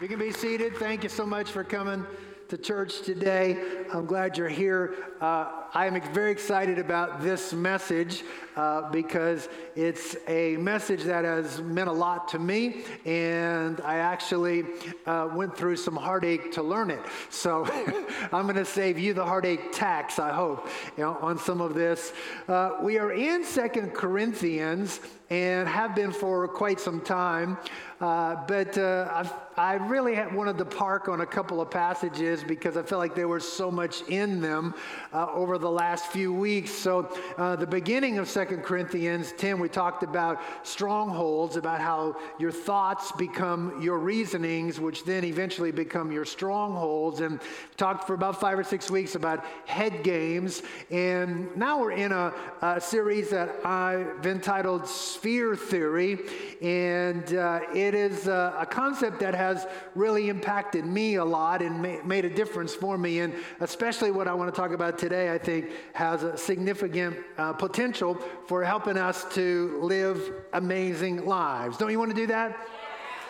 You can be seated. Thank you so much for coming to church today. I'm glad you're here. Uh, I'm very excited about this message uh, because it's a message that has meant a lot to me, and I actually uh, went through some heartache to learn it. So I'm going to save you the heartache tax, I hope, you know, on some of this. Uh, we are in Second Corinthians and have been for quite some time. Uh, but uh, I really wanted to park on a couple of passages because I felt like there was so much in them uh, over the last few weeks. So, uh, the beginning of Second Corinthians 10, we talked about strongholds, about how your thoughts become your reasonings, which then eventually become your strongholds. And talked for about five or six weeks about head games. And now we're in a, a series that I've entitled Sphere Theory. And uh, it is a, a, concept that has really impacted me a lot and ma- made a difference for me. And especially what I want to talk about today, I think, has a significant uh, potential for helping us to live amazing lives. Don't you want to do that?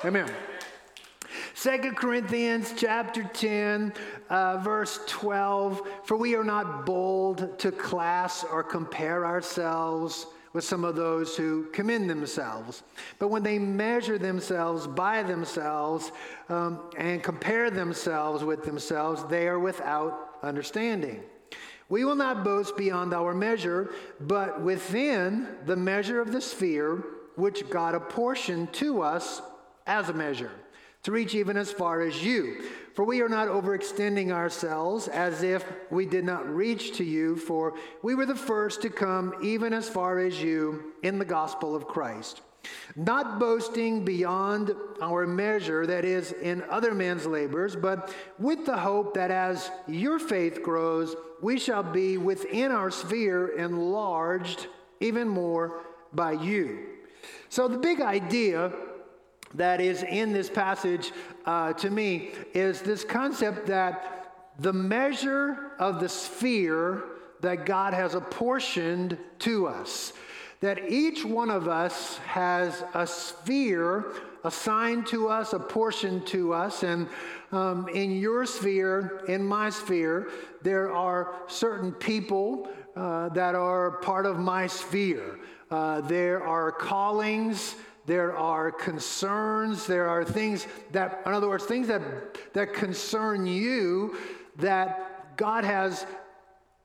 Amen. Second Corinthians chapter 10, uh, verse 12. For we are not bold to class or compare ourselves with some of those who commend themselves. But when they measure themselves by themselves um, and compare themselves with themselves, they are without understanding. We will not boast beyond our measure, but within the measure of the sphere which God apportioned to us as a measure, to reach even as far as you. For we are not overextending ourselves as if we did not reach to you, for we were the first to come even as far as you in the gospel of Christ. Not boasting beyond our measure, that is, in other men's labors, but with the hope that as your faith grows, we shall be within our sphere enlarged even more by you. So, the big idea that is in this passage uh, to me is this concept that the measure of the sphere that God has apportioned to us, that each one of us has a sphere assigned to us, apportioned to us, and um, in your sphere, in my sphere, there are certain people uh, that are part of my sphere. Uh, there are callings there are concerns, there are things that, in other words, things that, that concern you that God has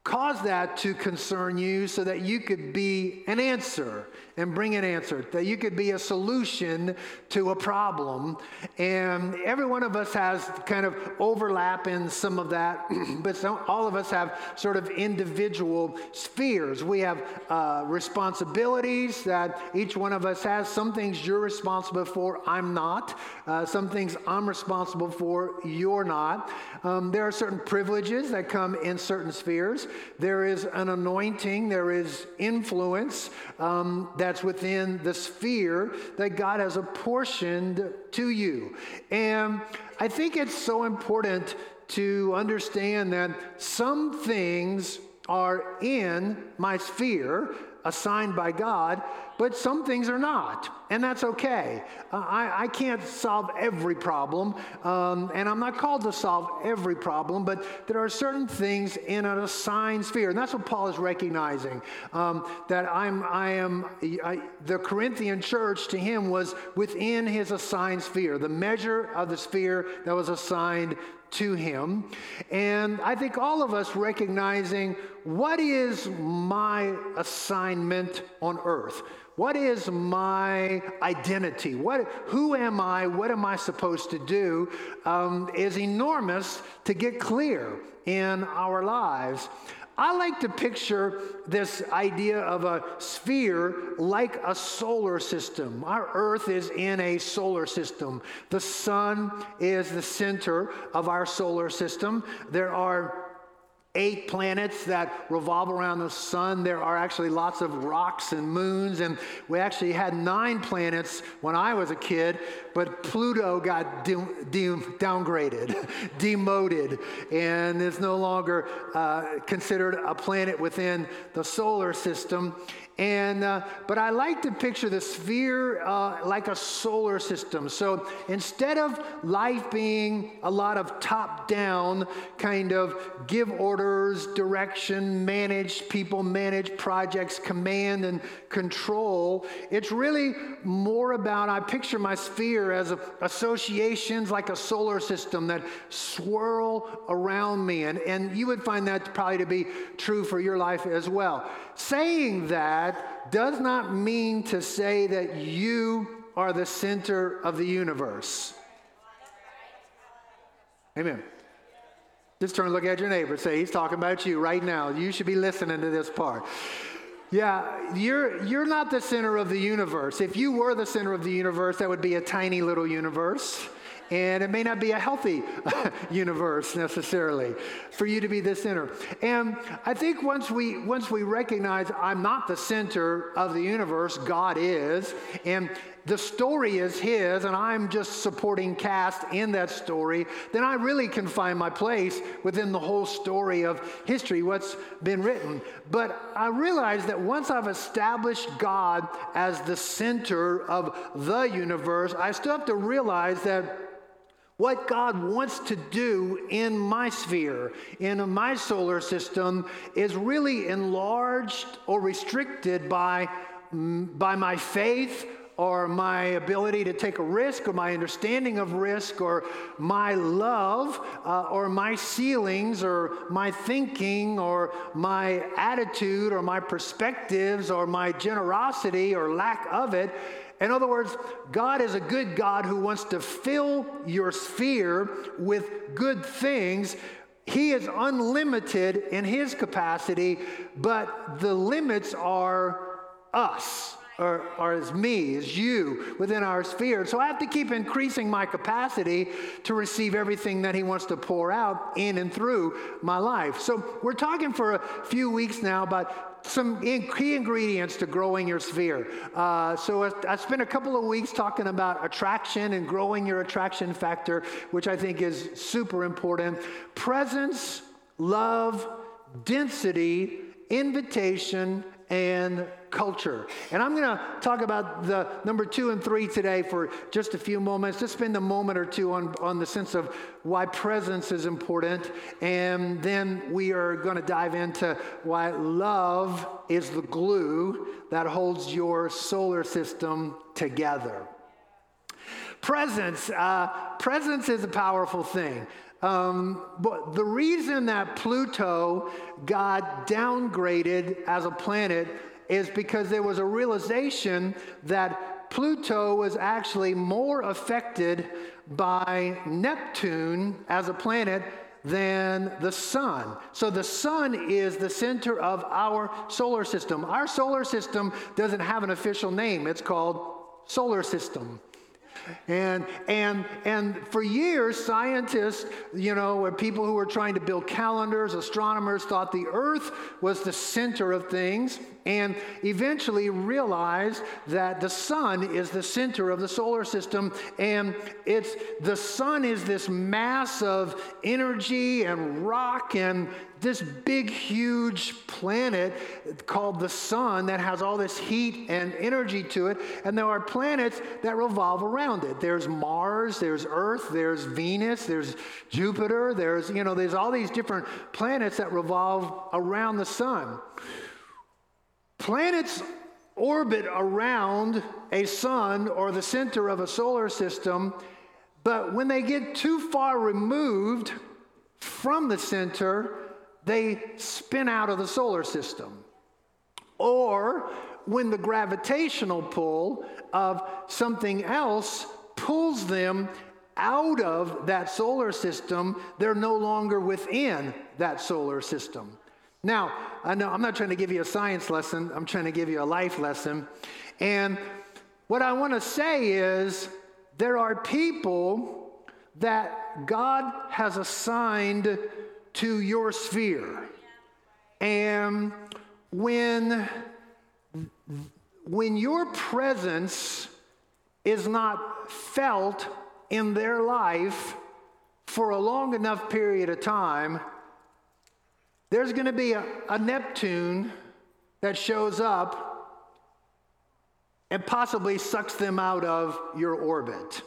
caused that to concern you so that you could be an answer and bring an answer, that you could be a solution to a problem. And every one of us has kind of overlap in some of that, but some, all of us have sort of individual spheres. We have uh, responsibilities that each one of us has. Some things you're responsible for, I'm not. Uh, some things I'm responsible for, you're not. Um, there are certain privileges that come in certain spheres. There is an anointing, there is influence um, that that's within the sphere that God has apportioned to you. And I think it's so important to understand that some things are in my sphere assigned by God, but some things are not, and that's okay. Uh, I, I, can't solve every problem, um, and I'm not called to solve every problem, but there are certain things in an assigned sphere, and that's what Paul is recognizing. Um, that I'm, I am, I, the Corinthian church to him was within his assigned sphere, the measure of the sphere that was assigned to him. And I think all of us recognizing what is my assignment on earth? What is my identity? What, who am I? What am I supposed to do? Um, is enormous to get clear in our lives. I like to picture this idea of a sphere like a solar system. Our Earth is in a solar system. The sun is the center of our solar system. There are eight planets that revolve around the sun. There are actually lots of rocks and moons, and we actually had nine planets when I was a kid, but Pluto got de- de- downgraded, demoted, and is no longer uh, considered a planet within the solar system. And, uh, but I like to picture the sphere uh, like a solar system. So instead of life being a lot of top down kind of give orders, direction, manage people, manage projects, command and control, it's really more about, I picture my sphere as associations like a solar system that swirl around me. And, and you would find that probably to be true for your life as well. Saying that does not mean to say that you are the center of the universe. Amen. Just turn and look at your neighbor. Say, he's talking about you right now. You should be listening to this part. Yeah, you're, you're not the center of the universe. If you were the center of the universe, that would be a tiny little universe and it may not be a healthy universe necessarily for you to be the center. And I think once we once we recognize I'm not the center of the universe, God is, and the story is his and I'm just supporting cast in that story, then I really can find my place within the whole story of history, what's been written. But I realize that once I've established God as the center of the universe, I still have to realize that what God wants to do in my sphere, in my solar system, is really enlarged or restricted by, by my faith or my ability to take a risk or my understanding of risk or my love uh, or my ceilings or my thinking or my attitude or my perspectives or my generosity or lack of it. In other words, God is a good God who wants to fill your sphere with good things. He is unlimited in his capacity, but the limits are us or, or as me, as you within our sphere. So I have to keep increasing my capacity to receive everything that He wants to pour out in and through my life. So we're talking for a few weeks now about some key ingredients to growing your sphere. Uh, so I, I spent a couple of weeks talking about attraction and growing your attraction factor, which I think is super important. Presence, love, density, invitation, and culture. And I'm going to talk about the number two and three today for just a few moments. Just spend a moment or two on, on the sense of why presence is important. And then we are going to dive into why love is the glue that holds your solar system together. Presence, uh, presence is a powerful thing. Um, but the reason that Pluto got downgraded as a planet is because there was a realization that Pluto was actually more affected by Neptune as a planet than the sun. So the sun is the center of our solar system. Our solar system doesn't have an official name, it's called solar system. And, and, and for years, scientists, you know, or people who were trying to build calendars, astronomers thought the Earth was the center of things and eventually realized that the sun is the center of the solar system and it's the sun is this mass of energy and rock and this big, huge planet called the sun that has all this heat and energy to it. And there are planets that revolve around it. There's Mars, there's Earth, there's Venus, there's Jupiter, there's, you know, there's all these different planets that revolve around the sun. Planets orbit around a sun or the center of a solar system, but when they get too far removed from the center, they spin out of the solar system. Or when the gravitational pull of something else pulls them out of that solar system, they're no longer within that solar system. Now, I know I'm not trying to give you a science lesson, I'm trying to give you a life lesson. And what I want to say is there are people that God has assigned to your sphere. And when, when your presence is not felt in their life for a long enough period of time, there's going to be a, a Neptune that shows up and possibly sucks them out of your orbit.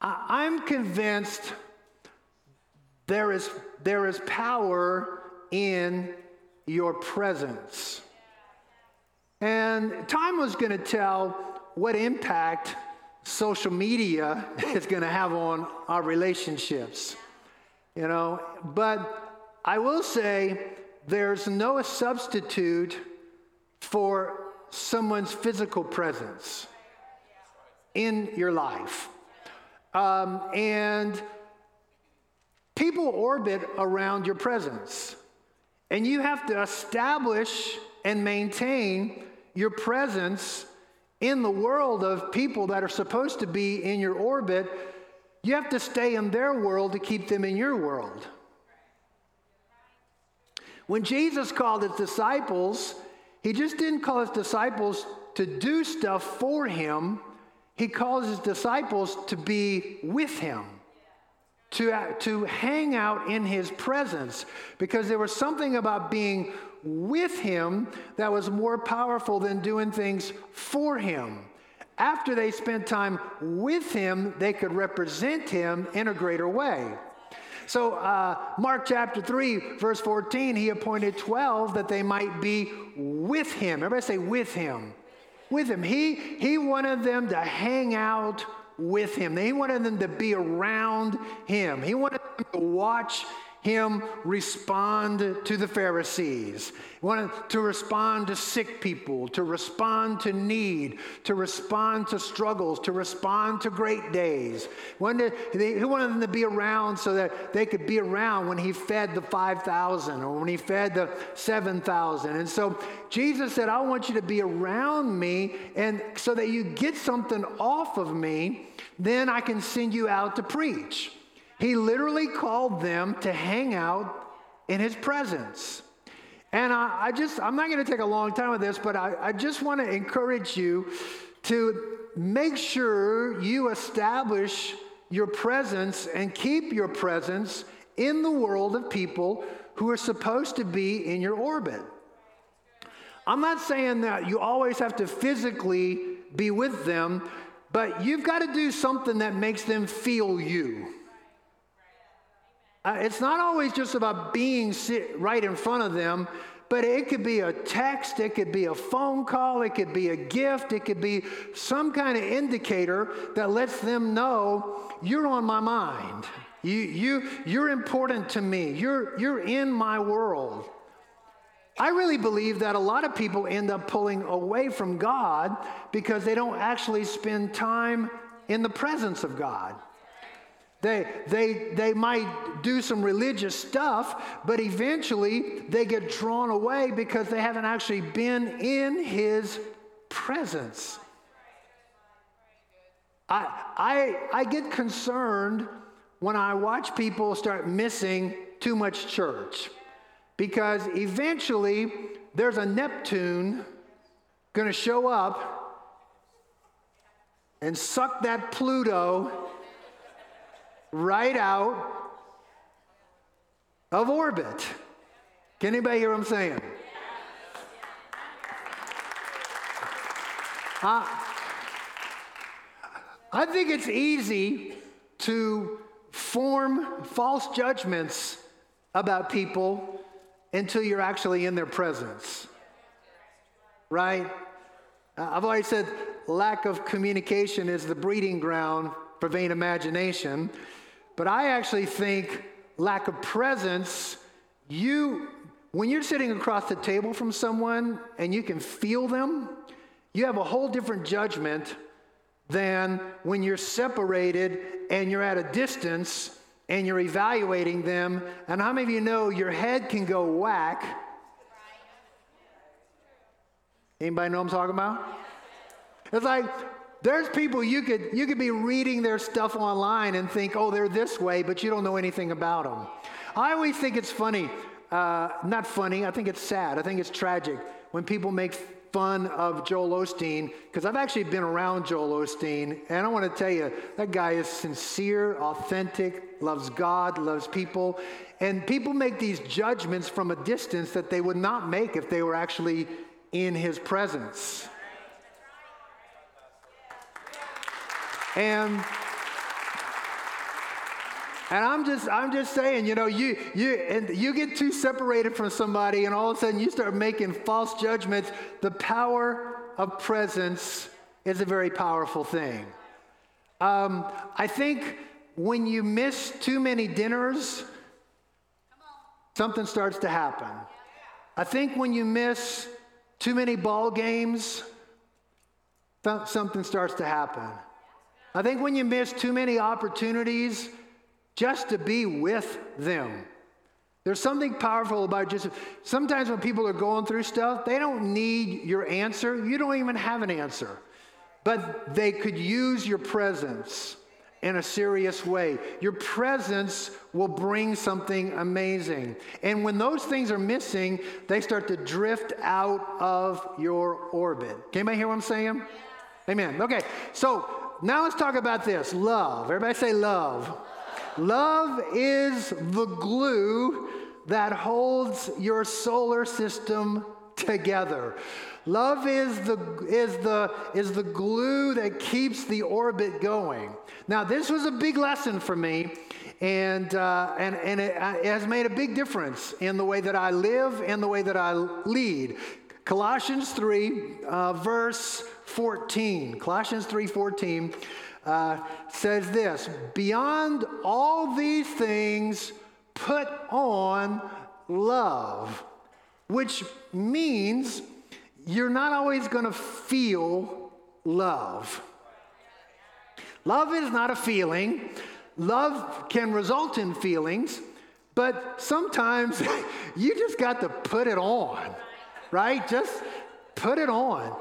I'm convinced there is, there is power in your presence. And time was going to tell what impact social media is going to have on our relationships. You know, but I will say there's no substitute for someone's physical presence in your life. Um, and people orbit around your presence. And you have to establish and maintain your presence in the world of people that are supposed to be in your orbit. You have to stay in their world to keep them in your world. When Jesus called his disciples, he just didn't call his disciples to do stuff for him, he calls his disciples to be with him, to, to hang out in his presence, because there was something about being with him that was more powerful than doing things for him. After they spent time with him, they could represent him in a greater way. So, uh, Mark chapter 3, verse 14, he appointed 12 that they might be with him. Everybody say, with him with him. He, he wanted them to hang out with him. He wanted them to be around him. He wanted them to watch him respond to the Pharisees. Wanted to respond to sick people, to respond to need, to respond to struggles, to respond to great days. He wanted them to be around so that they could be around when he fed the 5,000 or when he fed the 7,000. And so Jesus said, I want you to be around me and so that you get something off of me, then I can send you out to preach. He literally called them to hang out in his presence. And I, I just, I'm not going to take a long time with this, but I, I just want to encourage you to make sure you establish your presence and keep your presence in the world of people who are supposed to be in your orbit. I'm not saying that you always have to physically be with them, but you've got to do something that makes them feel you. Uh, it's not always just about being right in front of them, but it could be a text, it could be a phone call, it could be a gift, it could be some kind of indicator that lets them know you're on my mind. You, you, you're important to me. You're, you're in my world. I really believe that a lot of people end up pulling away from God because they don't actually spend time in the presence of God. They, they, they might do some religious stuff, but eventually they get drawn away because they haven't actually been in his presence. I, I, I get concerned when I watch people start missing too much church because eventually there's a Neptune going to show up and suck that Pluto right out of orbit. Can anybody hear what I'm saying? Uh, I think it's easy to form false judgments about people until you're actually in their presence. Right? I've always said lack of communication is the breeding ground for vain imagination. But I actually think lack of presence, you, when you're sitting across the table from someone and you can feel them, you have a whole different judgment than when you're separated and you're at a distance and you're evaluating them. And how many of you know your head can go whack? Anybody know what I'm talking about? It's like there's people you could you could be reading their stuff online and think, oh, they're this way, but you don't know anything about them. I always think it's funny, uh, not funny. I think it's sad. I think it's tragic when people make fun of Joel Osteen because I've actually been around Joel Osteen, and I want to tell you that guy is sincere, authentic, loves God, loves people, and people make these judgments from a distance that they would not make if they were actually in his presence. And and I'm just, I'm just saying, you know, you, you, and you get too separated from somebody, and all of a sudden you start making false judgments. The power of presence is a very powerful thing. Um, I think when you miss too many dinners, something starts to happen. I think when you miss too many ball games, something starts to happen. I think when you miss too many opportunities just to be with them. There's something powerful about just sometimes when people are going through stuff, they don't need your answer. You don't even have an answer. But they could use your presence in a serious way. Your presence will bring something amazing. And when those things are missing, they start to drift out of your orbit. Can anybody hear what I'm saying? Amen. Okay, so now let's talk about this love. Everybody say love. Love is the glue that holds your solar system together. Love is the, is, the, is the glue that keeps the orbit going. Now, this was a big lesson for me, and, uh, and, and it, uh, it has made a big difference in the way that I live and the way that I lead. Colossians 3, uh, verse 14. Colossians 3 14 uh, says this Beyond all these things, put on love, which means you're not always going to feel love. Love is not a feeling. Love can result in feelings, but sometimes you just got to put it on, right? Just put it on.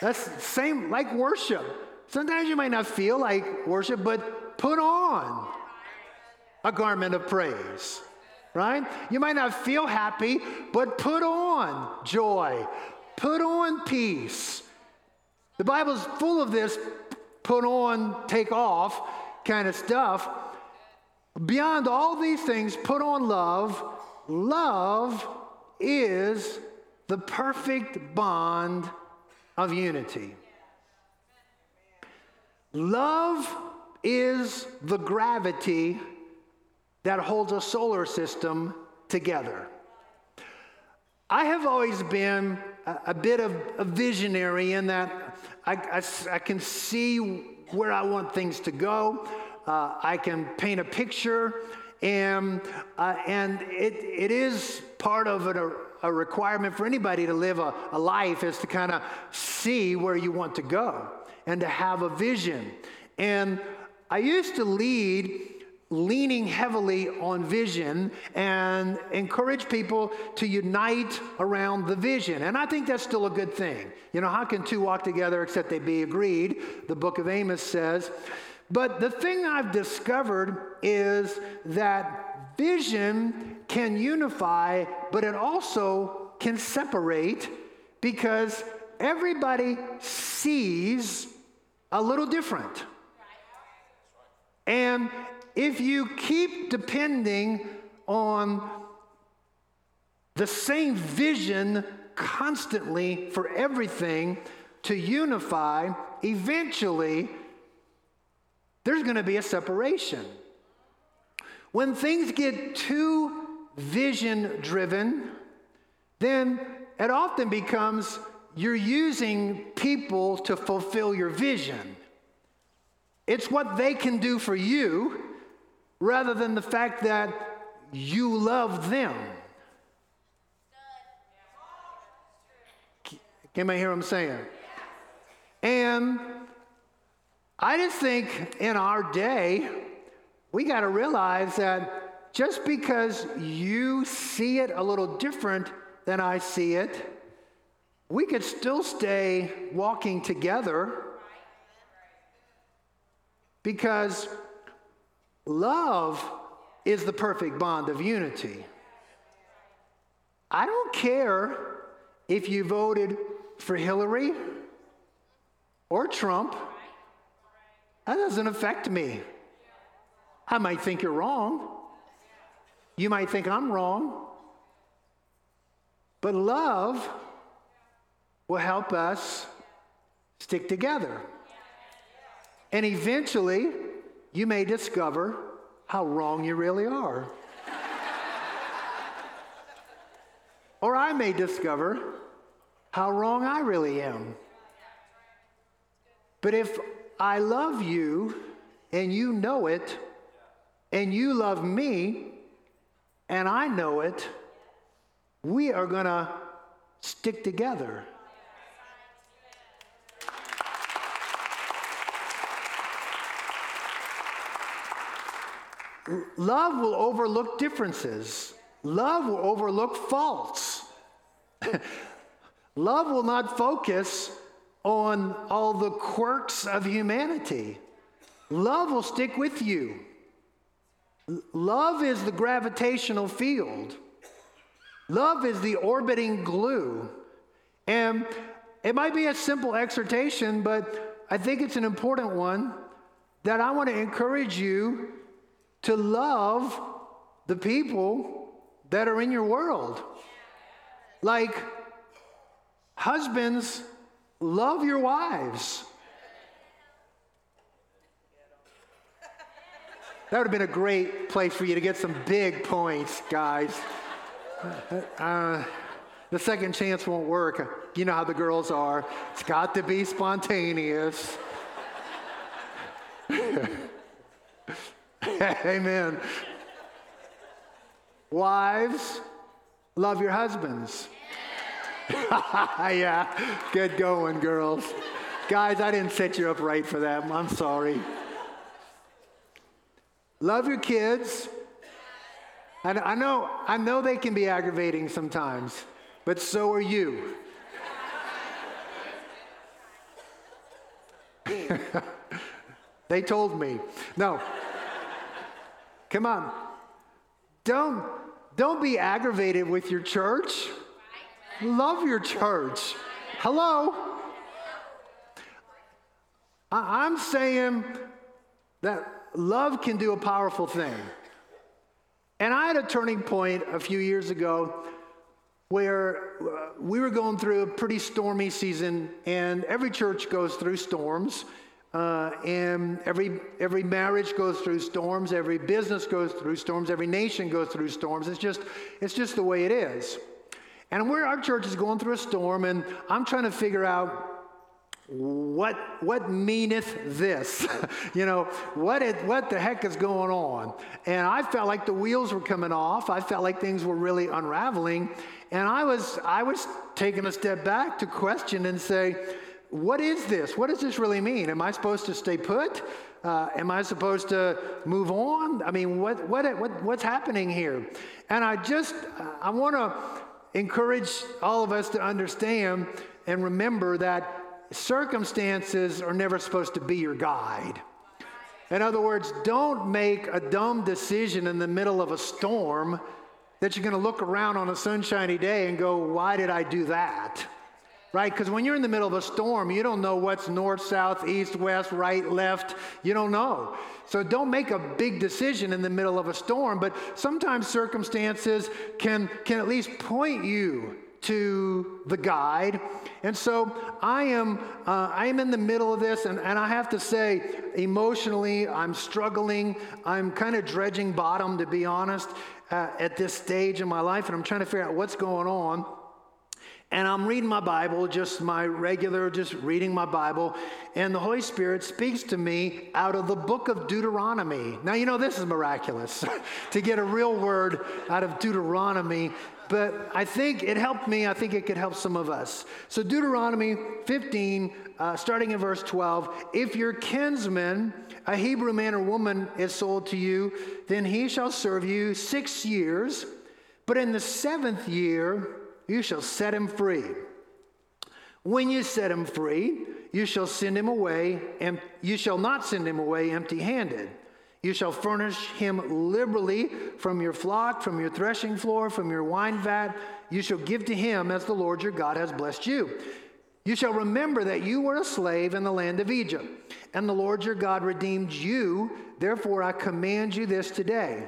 That's same like worship. Sometimes you might not feel like worship, but put on a garment of praise, right? You might not feel happy, but put on joy, put on peace. The Bible's full of this put on, take off kind of stuff. Beyond all these things, put on love. Love is the perfect bond of unity. Love is the gravity that holds a solar system together. I have always been a, a bit of a visionary in that I, I, I, can see where I want things to go. Uh, I can paint a picture, and, uh, and it, it is part of a, a requirement for anybody to live a, a life is to kind of see where you want to go and to have a vision. And I used to lead leaning heavily on vision and encourage people to unite around the vision. And I think that's still a good thing. You know, how can two walk together except they be agreed? The book of Amos says. But the thing I've discovered is that vision can unify, but it also can separate because everybody sees a little different. And if you keep depending on the same vision constantly for everything to unify, eventually there's going to be a separation. When things get too vision driven, then it often becomes you're using people to fulfill your vision. It's what they can do for you rather than the fact that you love them. Can I hear what I'm saying? And I just think in our day, we got to realize that just because you see it a little different than I see it, we could still stay walking together because love is the perfect bond of unity. I don't care if you voted for Hillary or Trump, that doesn't affect me. I might think you're wrong. You might think I'm wrong. But love will help us stick together. And eventually, you may discover how wrong you really are. or I may discover how wrong I really am. But if I love you and you know it, and you love me and I know it, we are going to stick together. Love will overlook differences. Love will overlook faults. Love will not focus on all the quirks of humanity. Love will stick with you. Love is the gravitational field. Love is the orbiting glue. And it might be a simple exhortation, but I think it's an important one that I want to encourage you to love the people that are in your world. Like, husbands, love your wives. That would have been a great place for you to get some big points, guys. Uh, the second chance won't work. You know how the girls are. It's got to be spontaneous. Amen. Wives, love your husbands. yeah, good going, girls. Guys, I didn't set you up right for that. I'm sorry. Love your kids. And I know, I know they can be aggravating sometimes, but so are you. they told me. No. Come on. Don't, don't be aggravated with your church. Love your church. Hello? I'm saying that love can do a powerful thing. And I had a turning point a few years ago where uh, we were going through a pretty stormy season, and every church goes through storms. Uh, and every, every marriage goes through storms, every business goes through storms, every nation goes through storms. It's just, it's just the way it is. And where our church is going through a storm, and I'm trying to figure out what what meaneth this? You know what it, what the heck is going on? And i felt like the wheels were coming off. I felt like things were really unraveling. And i was i was taking a step back to question and say what is this? What does this really mean? Am i supposed to stay put? Uh, am i supposed to move on? I mean what, what, what what's happening here? And i just i want to encourage all of us to understand and remember that circumstances are never supposed to be your guide. In other words, don't make a dumb decision in the middle of a storm that you're going to look around on a sunshiny day and go, Why did I do that? Right? Because when you're in the middle of a storm, you don't know what's north, south, east, west, right, left. You don't know. So don't make a big decision in the middle of a storm, but sometimes circumstances can, can at least point you to the guide. And so I am, uh, I am in the middle of this, and, and I have to say, emotionally, I'm struggling. I'm kind of dredging bottom, to be honest, uh, at this stage in my life, and I'm trying to figure out what's going on. And I'm reading my Bible, just my regular, just reading my Bible. And the Holy Spirit speaks to me out of the book of Deuteronomy. Now, you know, this is miraculous to get a real word out of Deuteronomy but I think it helped me. I think it could help some of us. So, Deuteronomy 15, uh, starting in verse 12 if your kinsman, a Hebrew man or woman, is sold to you, then he shall serve you six years, but in the seventh year you shall set him free. When you set him free, you shall send him away, and you shall not send him away empty handed. You shall furnish him liberally from your flock, from your threshing floor, from your wine vat. You shall give to him as the Lord your God has blessed you. You shall remember that you were a slave in the land of Egypt, and the Lord your God redeemed you. Therefore, I command you this today.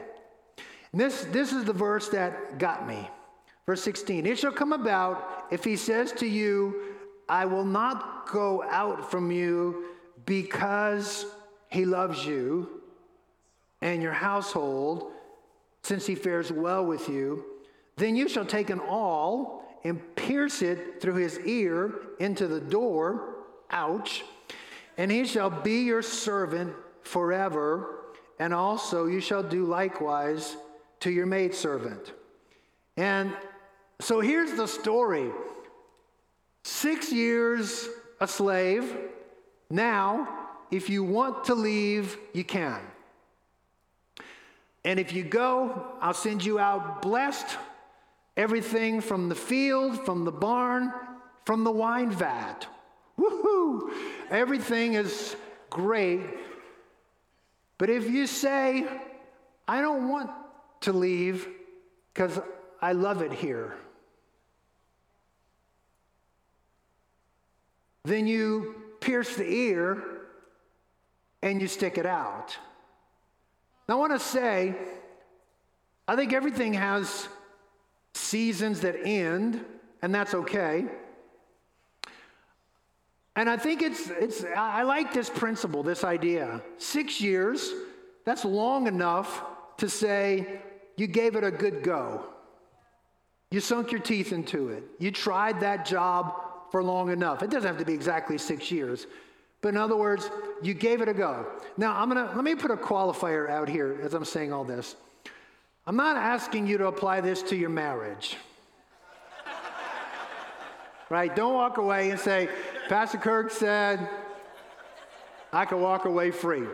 And this, this is the verse that got me. Verse 16 It shall come about if he says to you, I will not go out from you because he loves you and your household, since he fares well with you, then you shall take an awl and pierce it through his ear into the door. Ouch. And he shall be your servant forever. And also you shall do likewise to your maidservant. And so here's the story six years a slave. Now, if you want to leave, you can. And if you go, I'll send you out blessed Everything from the field, from the barn, from the wine vat. Woohoo! Everything is great. But if you say, I don't want to leave because I love it here, then you pierce the ear and you stick it out. I want to say, I think everything has seasons that end, and that's okay. And I think it's, it's, I like this principle, this idea. Six years, that's long enough to say you gave it a good go. You sunk your teeth into it. You tried that job for long enough. It doesn't have to be exactly six years. But in other words, you gave it a go. Now, I'm going to, let me put a qualifier out here as I'm saying all this. I'm not asking you to apply this to your marriage. right? Don't walk away and say, Pastor Kirk said, I can walk away free.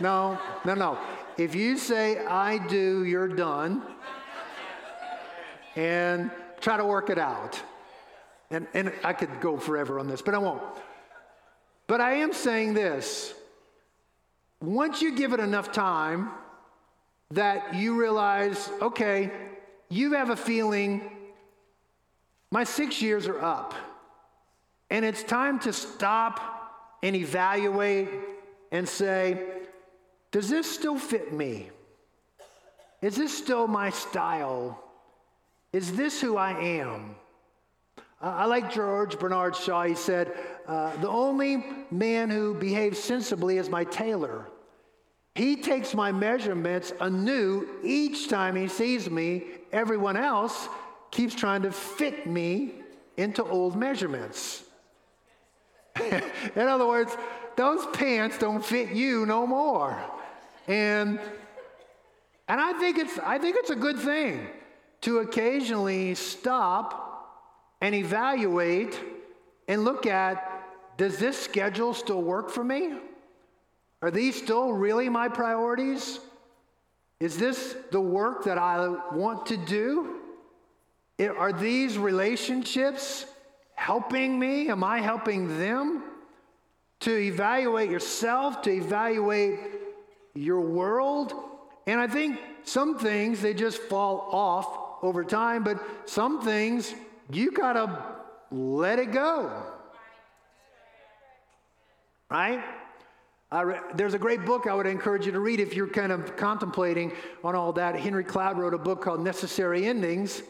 No, no, no. If you say, I do, you're done. And try to work it out. And, and I could go forever on this, but I won't. But I am saying this once you give it enough time, that you realize, okay, you have a feeling, my six years are up, and it's time to stop and evaluate and say, does this still fit me? Is this still my style? Is this who I am? Uh, I like George Bernard Shaw. He said, uh, The only man who behaves sensibly is my tailor. He takes my measurements anew each time he sees me. Everyone else keeps trying to fit me into old measurements. In other words, those pants don't fit you no more. And and I think it's I think it's a good thing to occasionally stop and evaluate and look at does this schedule still work for me? Are these still really my priorities? Is this the work that I want to do? Are these relationships helping me? Am I helping them? To evaluate yourself, to evaluate your world. And I think some things, they just fall off over time, but some things, you gotta let it go. Right? Re- there's a great book I would encourage you to read if you're kind of contemplating on all that. Henry Cloud wrote a book called Necessary Endings.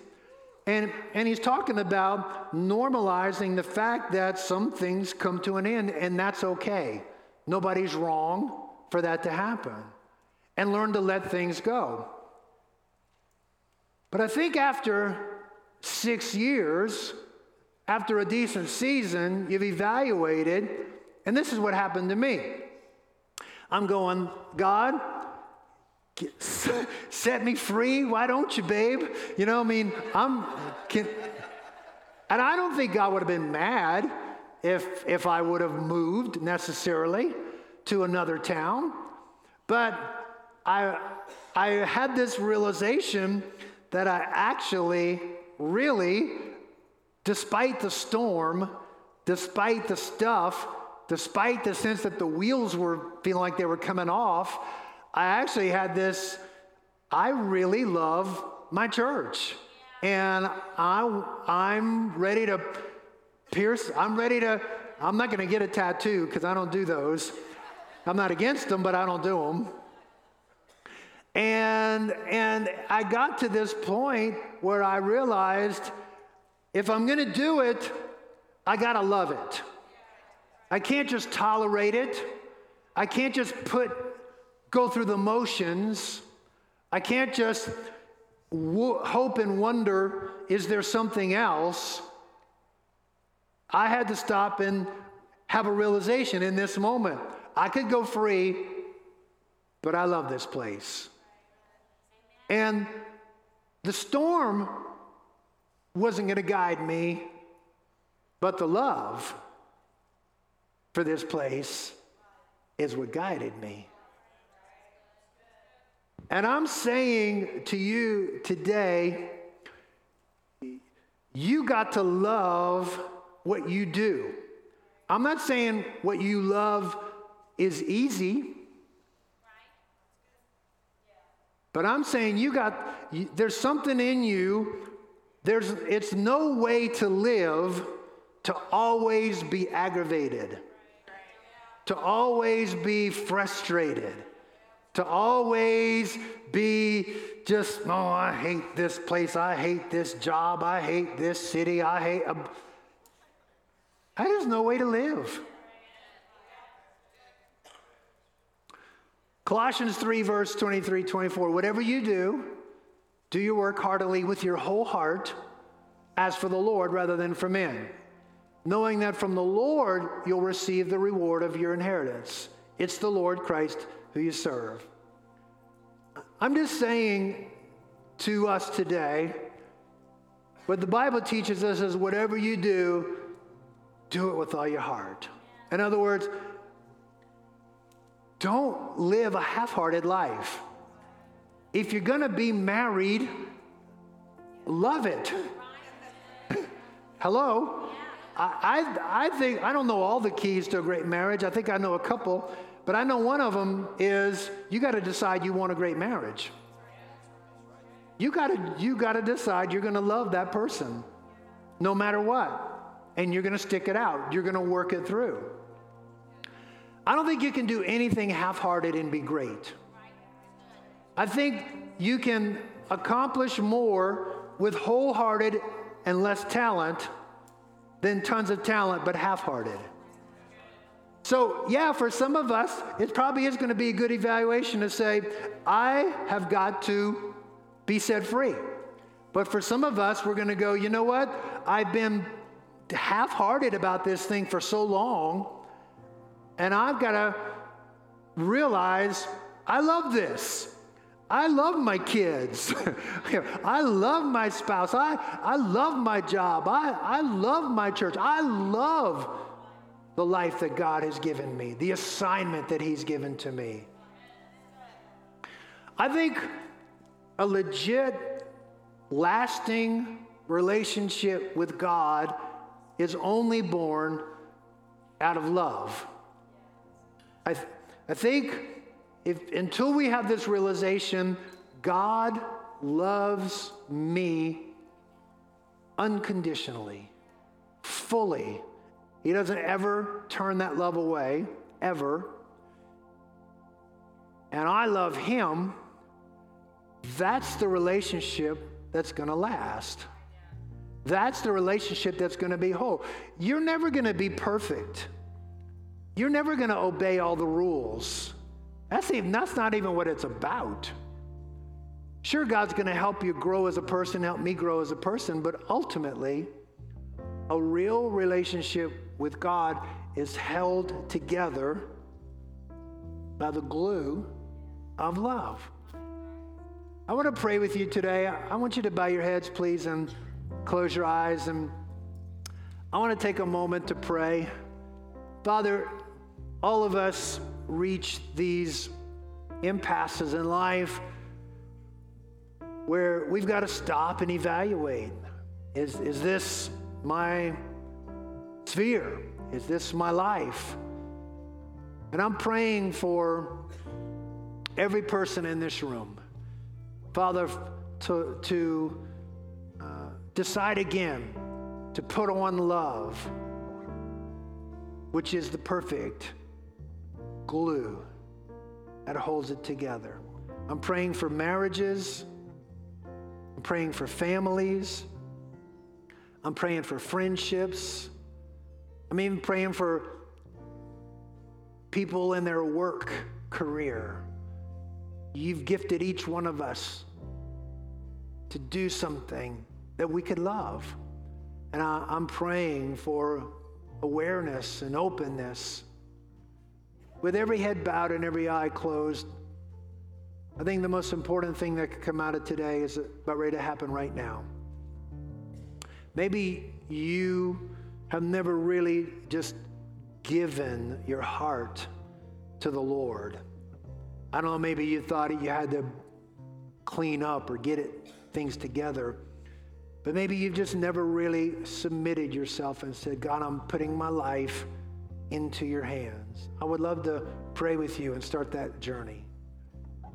And, and he's talking about normalizing the fact that some things come to an end, and that's okay. Nobody's wrong for that to happen. And learn to let things go. But I think after six years, after a decent season, you've evaluated, and this is what happened to me. I'm going, God, set me free. Why don't you, babe? You know, I mean, I'm, can, and I don't think God would have been mad if, if I would have moved necessarily to another town. But I, I had this realization that I actually, really, despite the storm, despite the stuff, despite the sense that the wheels were feeling like they were coming off, I actually had this I really love my church. And I, I'm ready to, Pierce, I'm ready to, I'm not going to get a tattoo because I don't do those. I'm not against them, but I don't do them. And, and I got to this point where I realized if I'm going to do it, I got to love it. I can't just tolerate it. I can't just put, go through the motions. I can't just w- hope and wonder, is there something else? I had to stop and have a realization in this moment. I could go free, but I love this place. And the storm wasn't going to guide me, but the love for this place is what guided me. And I'm saying to you today, you got to love what you do. I'm not saying what you love is easy. But I'm saying you got, there's something in you, there's, it's no way to live to always be aggravated, to always be frustrated, to always be just, oh, I hate this place, I hate this job, I hate this city, I hate. Uh, there's no way to live. Colossians 3, verse 23, 24. Whatever you do, do your work heartily with your whole heart, as for the Lord rather than for men, knowing that from the Lord you'll receive the reward of your inheritance. It's the Lord Christ who you serve. I'm just saying to us today, what the Bible teaches us is whatever you do, do it with all your heart. In other words, don't live a half hearted life. If you're going to be married, love it. Hello? I, I, I think, I don't know all the keys to a great marriage. I think I know a couple, but I know one of them is you got to decide you want a great marriage. You got to you got to decide you're going to love that person no matter what. And you're going to stick it out. You're going to work it through. I don't think you can do anything half hearted and be great. I think you can accomplish more with wholehearted and less talent than tons of talent but half hearted. So, yeah, for some of us, it probably is going to be a good evaluation to say, I have got to be set free. But for some of us, we're going to go, you know what? I've been half hearted about this thing for so long and I've got to realize I love this. I love my kids. I love my spouse. I, I love my job. I, I love my church. I love the life that God has given me, the assignment that He's given to me. I think a legit, lasting relationship with God is only born out of love. I, th- I think if, until we have this realization, God loves me unconditionally, fully. He doesn't ever turn that love away, ever. And I love Him. That's the relationship that's going to last. That's the relationship that's going to be whole. You're never going to be perfect. You're never going to obey all the rules. That's, even, that's not even what it's about. Sure, God's going to help you grow as a person, help me grow as a person, but ultimately, a real relationship with God is held together by the glue of love. I want to pray with you today. I want you to bow your heads, please, and close your eyes. And I want to take a moment to pray. Father, all of us reach these impasses in life where we've got to stop and evaluate is, is this my sphere? Is this my life? And I'm praying for every person in this room, Father, to, to uh, decide again to put on love, which is the perfect glue that holds it together. I'm praying for marriages. I'm praying for families. I'm praying for friendships. I'm even praying for people in their work career. You've gifted each one of us to do something that we could love. And I, am praying for awareness and openness. With every head bowed and every eye closed, I think the most important thing that could come out of today is about ready to happen right now. Maybe you have never really just given your heart to the Lord. I don't know, maybe you thought you had to clean up or get it, things together. But maybe you've just never really submitted yourself and said, God, I'm putting my life into your hands. I would love to pray with you and start that journey.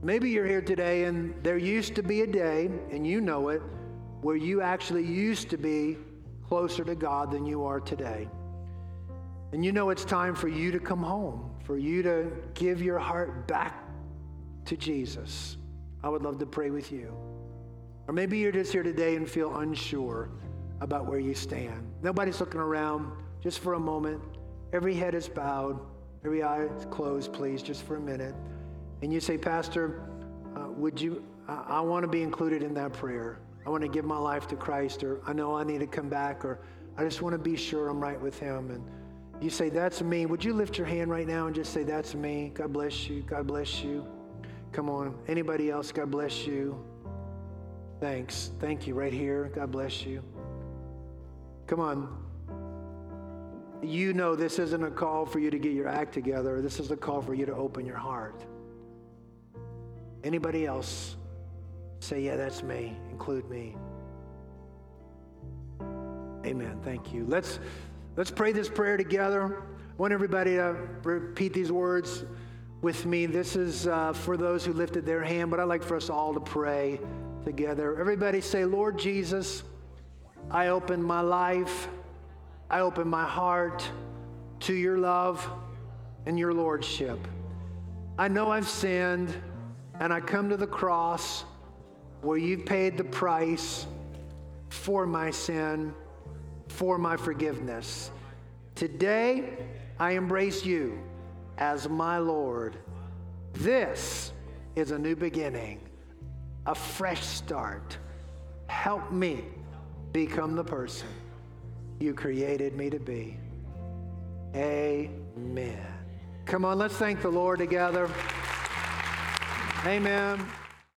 Maybe you're here today and there used to be a day, and you know it, where you actually used to be closer to God than you are today. And you know it's time for you to come home, for you to give your heart back to Jesus. I would love to pray with you. Or maybe you're just here today and feel unsure about where you stand. Nobody's looking around, just for a moment. Every head is bowed, every eye is closed, please, just for a minute. And you say, Pastor, uh, would you, I, I want to be included in that prayer. I want to give my life to Christ, or I know I need to come back, or I just want to be sure I'm right with Him. And you say, That's me. Would you lift your hand right now and just say, That's me? God bless you. God bless you. Come on. Anybody else? God bless you. Thanks. Thank you right here. God bless you. Come on. You know this isn't a call for you to get your act together. This is a call for you to open your heart. Anybody else? Say, yeah, that's me. Include me. Amen. Thank you. Let's let's pray this prayer together. I want everybody to repeat these words with me. This is uh, for those who lifted their hand, but I'd like for us all to pray together. Everybody say, Lord Jesus, I open my life, I open my heart to your love and your lordship. I know I've sinned, and I come to the cross where you've paid the price for my sin, for my forgiveness. Today, I embrace you as my Lord. This is a new beginning a fresh start. Help me become the person you created me to be. Amen. Come on, let's thank the Lord together. Amen.